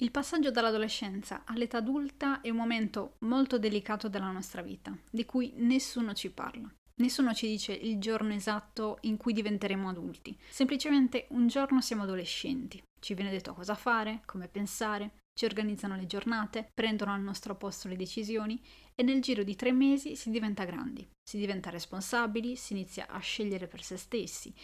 Il passaggio dall'adolescenza all'età adulta è un momento molto delicato della nostra vita, di cui nessuno ci parla. Nessuno ci dice il giorno esatto in cui diventeremo adulti. Semplicemente un giorno siamo adolescenti. Ci viene detto cosa fare, come pensare, ci organizzano le giornate, prendono al nostro posto le decisioni e nel giro di tre mesi si diventa grandi, si diventa responsabili, si inizia a scegliere per se stessi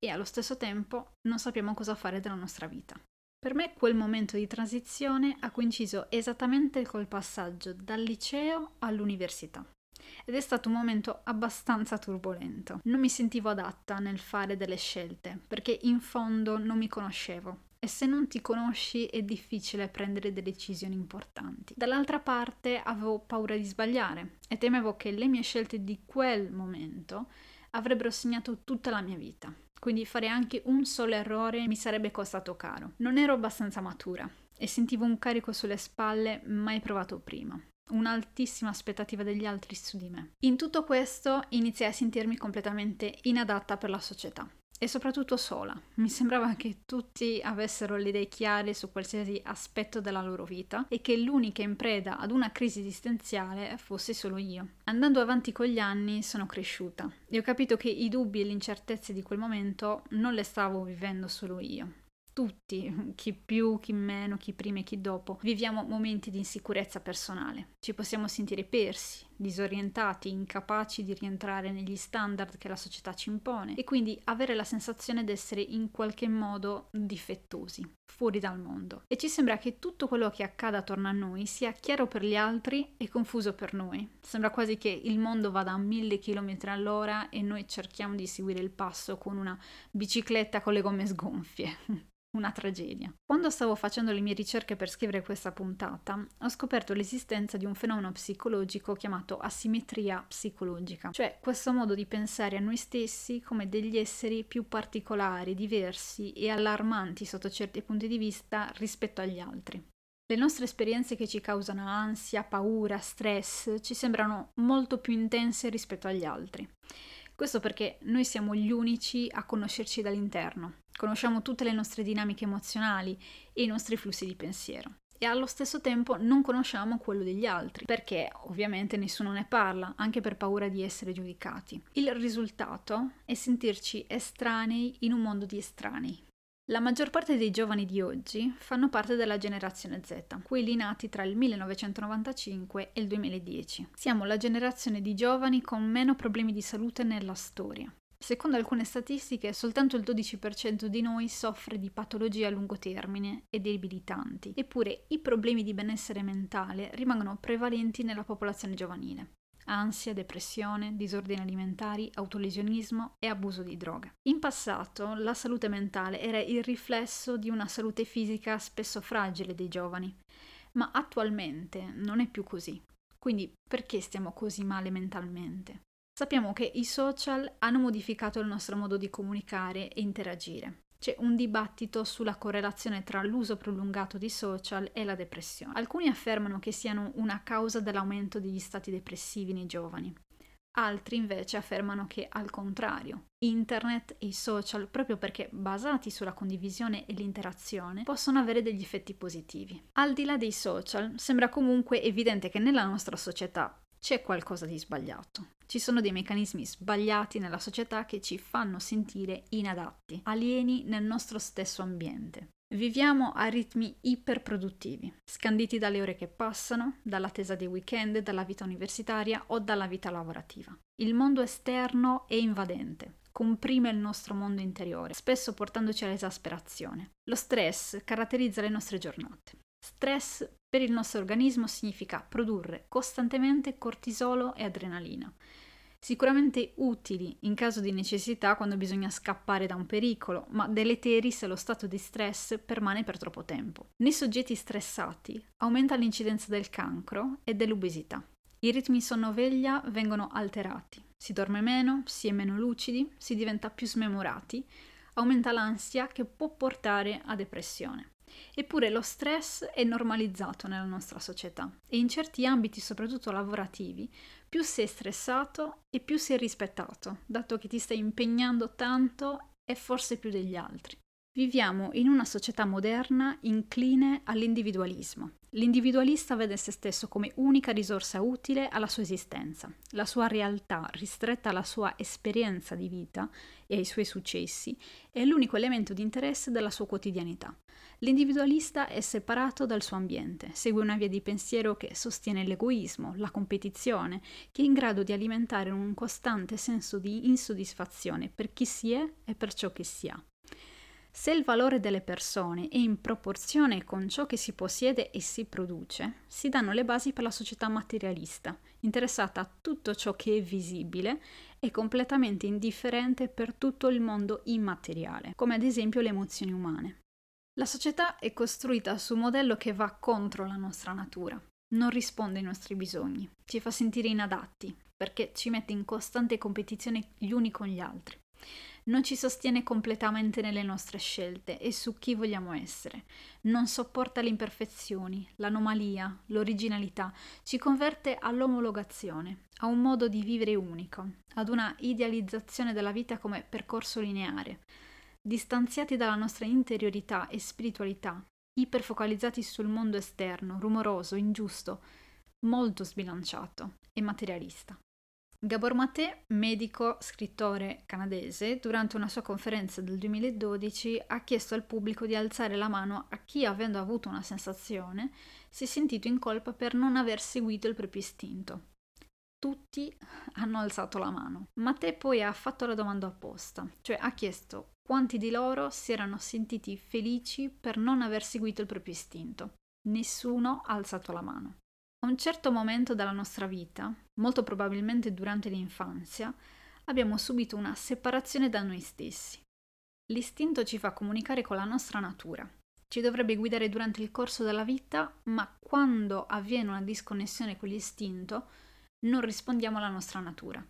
e allo stesso tempo non sappiamo cosa fare della nostra vita. Per me quel momento di transizione ha coinciso esattamente col passaggio dal liceo all'università. Ed è stato un momento abbastanza turbolento. Non mi sentivo adatta nel fare delle scelte, perché in fondo non mi conoscevo. E se non ti conosci è difficile prendere delle decisioni importanti. Dall'altra parte avevo paura di sbagliare e temevo che le mie scelte di quel momento avrebbero segnato tutta la mia vita quindi fare anche un solo errore mi sarebbe costato caro. Non ero abbastanza matura e sentivo un carico sulle spalle mai provato prima un'altissima aspettativa degli altri su di me. In tutto questo iniziai a sentirmi completamente inadatta per la società e soprattutto sola. Mi sembrava che tutti avessero le idee chiare su qualsiasi aspetto della loro vita e che l'unica in preda ad una crisi esistenziale fosse solo io. Andando avanti con gli anni sono cresciuta e ho capito che i dubbi e le incertezze di quel momento non le stavo vivendo solo io tutti, chi più, chi meno, chi prima e chi dopo, viviamo momenti di insicurezza personale. Ci possiamo sentire persi, disorientati, incapaci di rientrare negli standard che la società ci impone e quindi avere la sensazione di essere in qualche modo difettosi, fuori dal mondo. E ci sembra che tutto quello che accada attorno a noi sia chiaro per gli altri e confuso per noi. Sembra quasi che il mondo vada a mille chilometri all'ora e noi cerchiamo di seguire il passo con una bicicletta con le gomme sgonfie una tragedia. Quando stavo facendo le mie ricerche per scrivere questa puntata, ho scoperto l'esistenza di un fenomeno psicologico chiamato asimmetria psicologica, cioè questo modo di pensare a noi stessi come degli esseri più particolari, diversi e allarmanti sotto certi punti di vista rispetto agli altri. Le nostre esperienze che ci causano ansia, paura, stress ci sembrano molto più intense rispetto agli altri. Questo perché noi siamo gli unici a conoscerci dall'interno, conosciamo tutte le nostre dinamiche emozionali e i nostri flussi di pensiero e allo stesso tempo non conosciamo quello degli altri, perché ovviamente nessuno ne parla, anche per paura di essere giudicati. Il risultato è sentirci estranei in un mondo di estranei. La maggior parte dei giovani di oggi fanno parte della generazione Z, quelli nati tra il 1995 e il 2010. Siamo la generazione di giovani con meno problemi di salute nella storia. Secondo alcune statistiche, soltanto il 12% di noi soffre di patologie a lungo termine e debilitanti, eppure i problemi di benessere mentale rimangono prevalenti nella popolazione giovanile ansia, depressione, disordini alimentari, autolesionismo e abuso di droga. In passato la salute mentale era il riflesso di una salute fisica spesso fragile dei giovani, ma attualmente non è più così. Quindi perché stiamo così male mentalmente? Sappiamo che i social hanno modificato il nostro modo di comunicare e interagire. C'è un dibattito sulla correlazione tra l'uso prolungato di social e la depressione. Alcuni affermano che siano una causa dell'aumento degli stati depressivi nei giovani. Altri invece affermano che al contrario, internet e i social, proprio perché basati sulla condivisione e l'interazione, possono avere degli effetti positivi. Al di là dei social, sembra comunque evidente che nella nostra società c'è qualcosa di sbagliato. Ci sono dei meccanismi sbagliati nella società che ci fanno sentire inadatti, alieni nel nostro stesso ambiente. Viviamo a ritmi iperproduttivi, scanditi dalle ore che passano, dall'attesa dei weekend, dalla vita universitaria o dalla vita lavorativa. Il mondo esterno è invadente, comprime il nostro mondo interiore, spesso portandoci all'esasperazione. Lo stress caratterizza le nostre giornate. Stress per il nostro organismo significa produrre costantemente cortisolo e adrenalina. Sicuramente utili in caso di necessità quando bisogna scappare da un pericolo, ma deleteri se lo stato di stress permane per troppo tempo. Nei soggetti stressati aumenta l'incidenza del cancro e dell'obesità. I ritmi sonno-veglia vengono alterati, si dorme meno, si è meno lucidi, si diventa più smemorati, aumenta l'ansia che può portare a depressione. Eppure lo stress è normalizzato nella nostra società e in certi ambiti, soprattutto lavorativi, più sei stressato e più sei rispettato, dato che ti stai impegnando tanto e forse più degli altri. Viviamo in una società moderna incline all'individualismo. L'individualista vede se stesso come unica risorsa utile alla sua esistenza. La sua realtà, ristretta alla sua esperienza di vita e ai suoi successi, è l'unico elemento di interesse della sua quotidianità. L'individualista è separato dal suo ambiente, segue una via di pensiero che sostiene l'egoismo, la competizione, che è in grado di alimentare un costante senso di insoddisfazione per chi si è e per ciò che si ha. Se il valore delle persone è in proporzione con ciò che si possiede e si produce, si danno le basi per la società materialista, interessata a tutto ciò che è visibile e completamente indifferente per tutto il mondo immateriale, come ad esempio le emozioni umane. La società è costruita su un modello che va contro la nostra natura, non risponde ai nostri bisogni, ci fa sentire inadatti, perché ci mette in costante competizione gli uni con gli altri non ci sostiene completamente nelle nostre scelte e su chi vogliamo essere, non sopporta le imperfezioni, l'anomalia, l'originalità, ci converte all'omologazione, a un modo di vivere unico, ad una idealizzazione della vita come percorso lineare, distanziati dalla nostra interiorità e spiritualità, iperfocalizzati sul mondo esterno, rumoroso, ingiusto, molto sbilanciato e materialista. Gabor Maté, medico, scrittore canadese, durante una sua conferenza del 2012 ha chiesto al pubblico di alzare la mano a chi, avendo avuto una sensazione, si è sentito in colpa per non aver seguito il proprio istinto. Tutti hanno alzato la mano. Maté poi ha fatto la domanda opposta, cioè ha chiesto quanti di loro si erano sentiti felici per non aver seguito il proprio istinto. Nessuno ha alzato la mano. A un certo momento della nostra vita, molto probabilmente durante l'infanzia, abbiamo subito una separazione da noi stessi. L'istinto ci fa comunicare con la nostra natura, ci dovrebbe guidare durante il corso della vita, ma quando avviene una disconnessione con l'istinto, non rispondiamo alla nostra natura.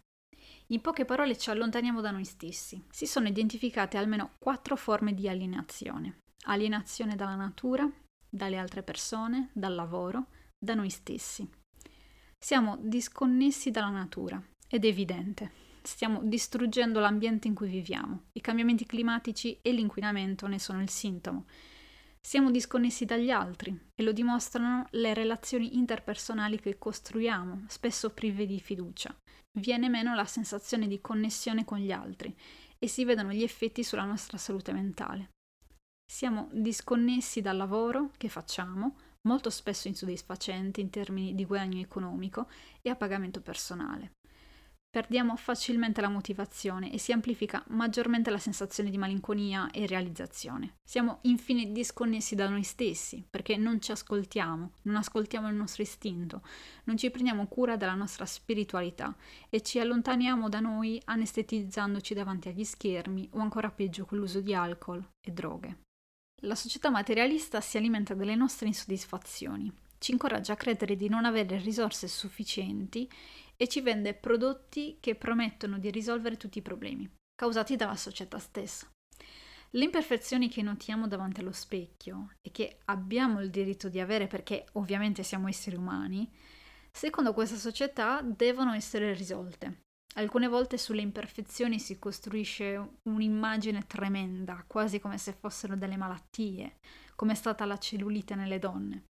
In poche parole ci allontaniamo da noi stessi. Si sono identificate almeno quattro forme di alienazione. Alienazione dalla natura, dalle altre persone, dal lavoro, da noi stessi. Siamo disconnessi dalla natura ed è evidente. Stiamo distruggendo l'ambiente in cui viviamo. I cambiamenti climatici e l'inquinamento ne sono il sintomo. Siamo disconnessi dagli altri e lo dimostrano le relazioni interpersonali che costruiamo, spesso prive di fiducia. Viene meno la sensazione di connessione con gli altri e si vedono gli effetti sulla nostra salute mentale. Siamo disconnessi dal lavoro che facciamo, molto spesso insoddisfacente in termini di guadagno economico e a pagamento personale. Perdiamo facilmente la motivazione e si amplifica maggiormente la sensazione di malinconia e realizzazione. Siamo infine disconnessi da noi stessi perché non ci ascoltiamo, non ascoltiamo il nostro istinto, non ci prendiamo cura della nostra spiritualità e ci allontaniamo da noi anestetizzandoci davanti agli schermi o ancora peggio con l'uso di alcol e droghe. La società materialista si alimenta delle nostre insoddisfazioni, ci incoraggia a credere di non avere risorse sufficienti e ci vende prodotti che promettono di risolvere tutti i problemi, causati dalla società stessa. Le imperfezioni che notiamo davanti allo specchio e che abbiamo il diritto di avere perché ovviamente siamo esseri umani, secondo questa società devono essere risolte. Alcune volte sulle imperfezioni si costruisce un'immagine tremenda, quasi come se fossero delle malattie, come è stata la cellulite nelle donne.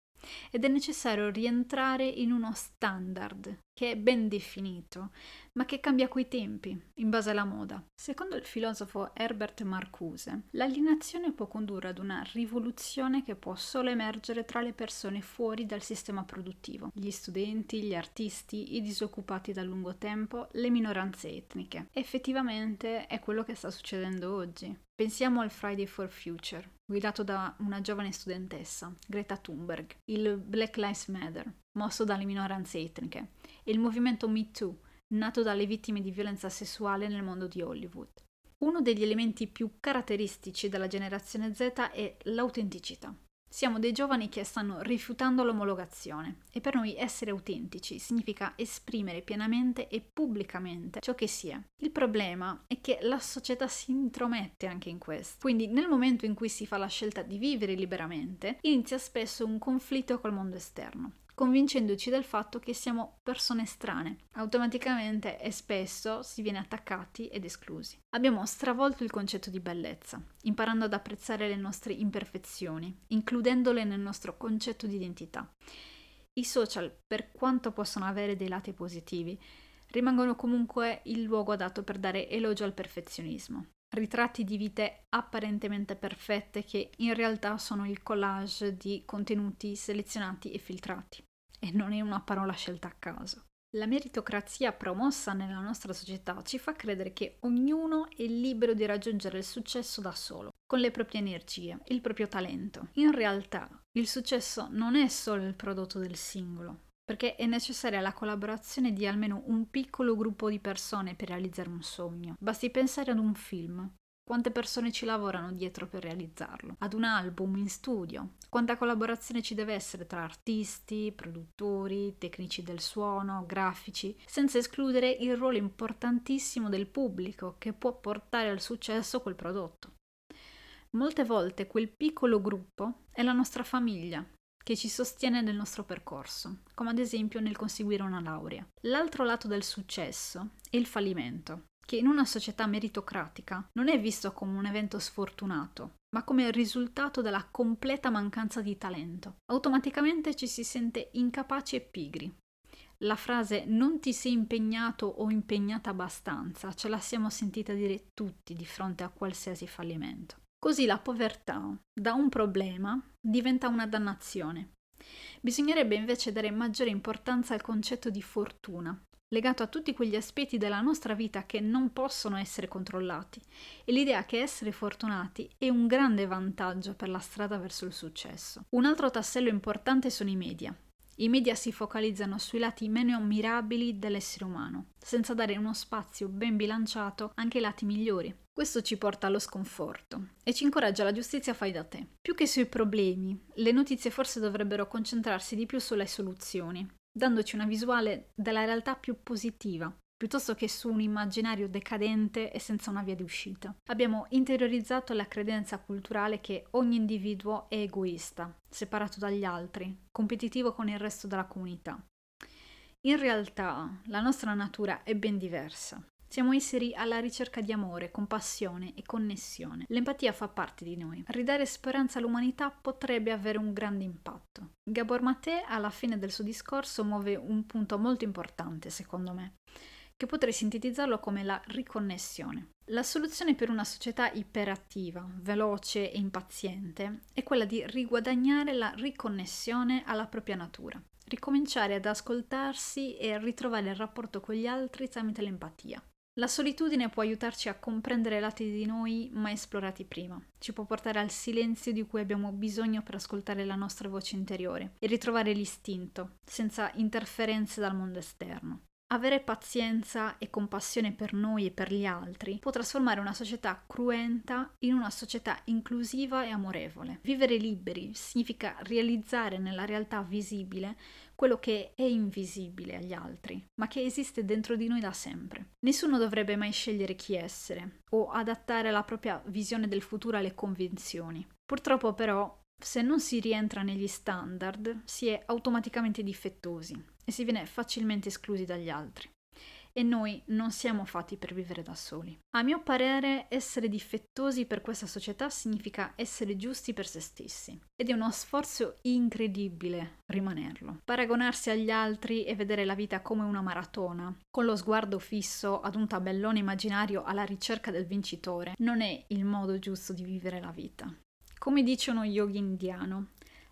Ed è necessario rientrare in uno standard che è ben definito, ma che cambia coi tempi, in base alla moda. Secondo il filosofo Herbert Marcuse, l'alienazione può condurre ad una rivoluzione che può solo emergere tra le persone fuori dal sistema produttivo, gli studenti, gli artisti, i disoccupati da lungo tempo, le minoranze etniche. Effettivamente è quello che sta succedendo oggi. Pensiamo al Friday for Future, guidato da una giovane studentessa, Greta Thunberg, il Black Lives Matter, mosso dalle minoranze etniche, e il movimento Me Too, nato dalle vittime di violenza sessuale nel mondo di Hollywood. Uno degli elementi più caratteristici della generazione Z è l'autenticità. Siamo dei giovani che stanno rifiutando l'omologazione e per noi essere autentici significa esprimere pienamente e pubblicamente ciò che si è. Il problema è che la società si intromette anche in questo. Quindi nel momento in cui si fa la scelta di vivere liberamente, inizia spesso un conflitto col mondo esterno convincendoci del fatto che siamo persone strane. Automaticamente e spesso si viene attaccati ed esclusi. Abbiamo stravolto il concetto di bellezza, imparando ad apprezzare le nostre imperfezioni, includendole nel nostro concetto di identità. I social, per quanto possono avere dei lati positivi, rimangono comunque il luogo adatto per dare elogio al perfezionismo. Ritratti di vite apparentemente perfette che in realtà sono il collage di contenuti selezionati e filtrati. E non è una parola scelta a caso. La meritocrazia promossa nella nostra società ci fa credere che ognuno è libero di raggiungere il successo da solo, con le proprie energie, il proprio talento. In realtà, il successo non è solo il prodotto del singolo, perché è necessaria la collaborazione di almeno un piccolo gruppo di persone per realizzare un sogno. Basti pensare ad un film. Quante persone ci lavorano dietro per realizzarlo? Ad un album in studio? Quanta collaborazione ci deve essere tra artisti, produttori, tecnici del suono, grafici, senza escludere il ruolo importantissimo del pubblico che può portare al successo quel prodotto. Molte volte quel piccolo gruppo è la nostra famiglia, che ci sostiene nel nostro percorso, come ad esempio nel conseguire una laurea. L'altro lato del successo è il fallimento, che in una società meritocratica non è visto come un evento sfortunato, ma come il risultato della completa mancanza di talento. Automaticamente ci si sente incapaci e pigri. La frase non ti sei impegnato o impegnata abbastanza ce la siamo sentita dire tutti di fronte a qualsiasi fallimento. Così la povertà, da un problema, diventa una dannazione. Bisognerebbe invece dare maggiore importanza al concetto di fortuna, legato a tutti quegli aspetti della nostra vita che non possono essere controllati, e l'idea che essere fortunati è un grande vantaggio per la strada verso il successo. Un altro tassello importante sono i media. I media si focalizzano sui lati meno mirabili dell'essere umano, senza dare uno spazio ben bilanciato anche ai lati migliori. Questo ci porta allo sconforto e ci incoraggia alla giustizia fai da te. Più che sui problemi, le notizie forse dovrebbero concentrarsi di più sulle soluzioni, dandoci una visuale della realtà più positiva, piuttosto che su un immaginario decadente e senza una via di uscita. Abbiamo interiorizzato la credenza culturale che ogni individuo è egoista, separato dagli altri, competitivo con il resto della comunità. In realtà la nostra natura è ben diversa. Siamo esseri alla ricerca di amore, compassione e connessione. L'empatia fa parte di noi. Ridare speranza all'umanità potrebbe avere un grande impatto. Gabor Maté alla fine del suo discorso muove un punto molto importante, secondo me che potrei sintetizzarlo come la riconnessione. La soluzione per una società iperattiva, veloce e impaziente è quella di riguadagnare la riconnessione alla propria natura, ricominciare ad ascoltarsi e ritrovare il rapporto con gli altri tramite l'empatia. La solitudine può aiutarci a comprendere lati di noi mai esplorati prima, ci può portare al silenzio di cui abbiamo bisogno per ascoltare la nostra voce interiore e ritrovare l'istinto, senza interferenze dal mondo esterno. Avere pazienza e compassione per noi e per gli altri può trasformare una società cruenta in una società inclusiva e amorevole. Vivere liberi significa realizzare nella realtà visibile quello che è invisibile agli altri, ma che esiste dentro di noi da sempre. Nessuno dovrebbe mai scegliere chi essere o adattare la propria visione del futuro alle convenzioni. Purtroppo però se non si rientra negli standard, si è automaticamente difettosi e si viene facilmente esclusi dagli altri. E noi non siamo fatti per vivere da soli. A mio parere, essere difettosi per questa società significa essere giusti per se stessi. Ed è uno sforzo incredibile rimanerlo. Paragonarsi agli altri e vedere la vita come una maratona, con lo sguardo fisso ad un tabellone immaginario alla ricerca del vincitore, non è il modo giusto di vivere la vita. Come dice uno yogi indiano,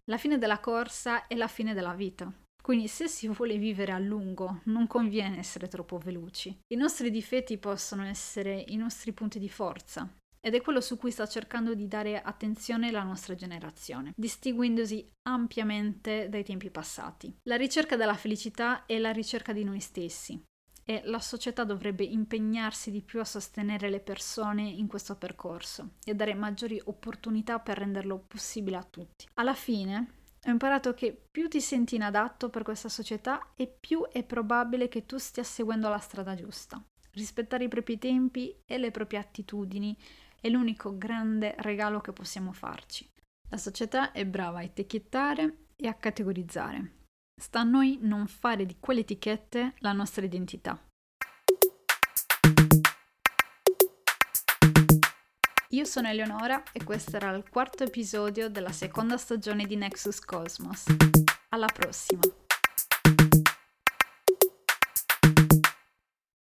la fine della corsa è la fine della vita. Quindi se si vuole vivere a lungo non conviene essere troppo veloci. I nostri difetti possono essere i nostri punti di forza ed è quello su cui sta cercando di dare attenzione la nostra generazione, distinguendosi ampiamente dai tempi passati. La ricerca della felicità è la ricerca di noi stessi, e la società dovrebbe impegnarsi di più a sostenere le persone in questo percorso e dare maggiori opportunità per renderlo possibile a tutti. Alla fine ho imparato che più ti senti inadatto per questa società e più è probabile che tu stia seguendo la strada giusta. Rispettare i propri tempi e le proprie attitudini è l'unico grande regalo che possiamo farci. La società è brava a etichettare e a categorizzare, Sta a noi non fare di quelle etichette la nostra identità. Io sono Eleonora e questo era il quarto episodio della seconda stagione di Nexus Cosmos. Alla prossima!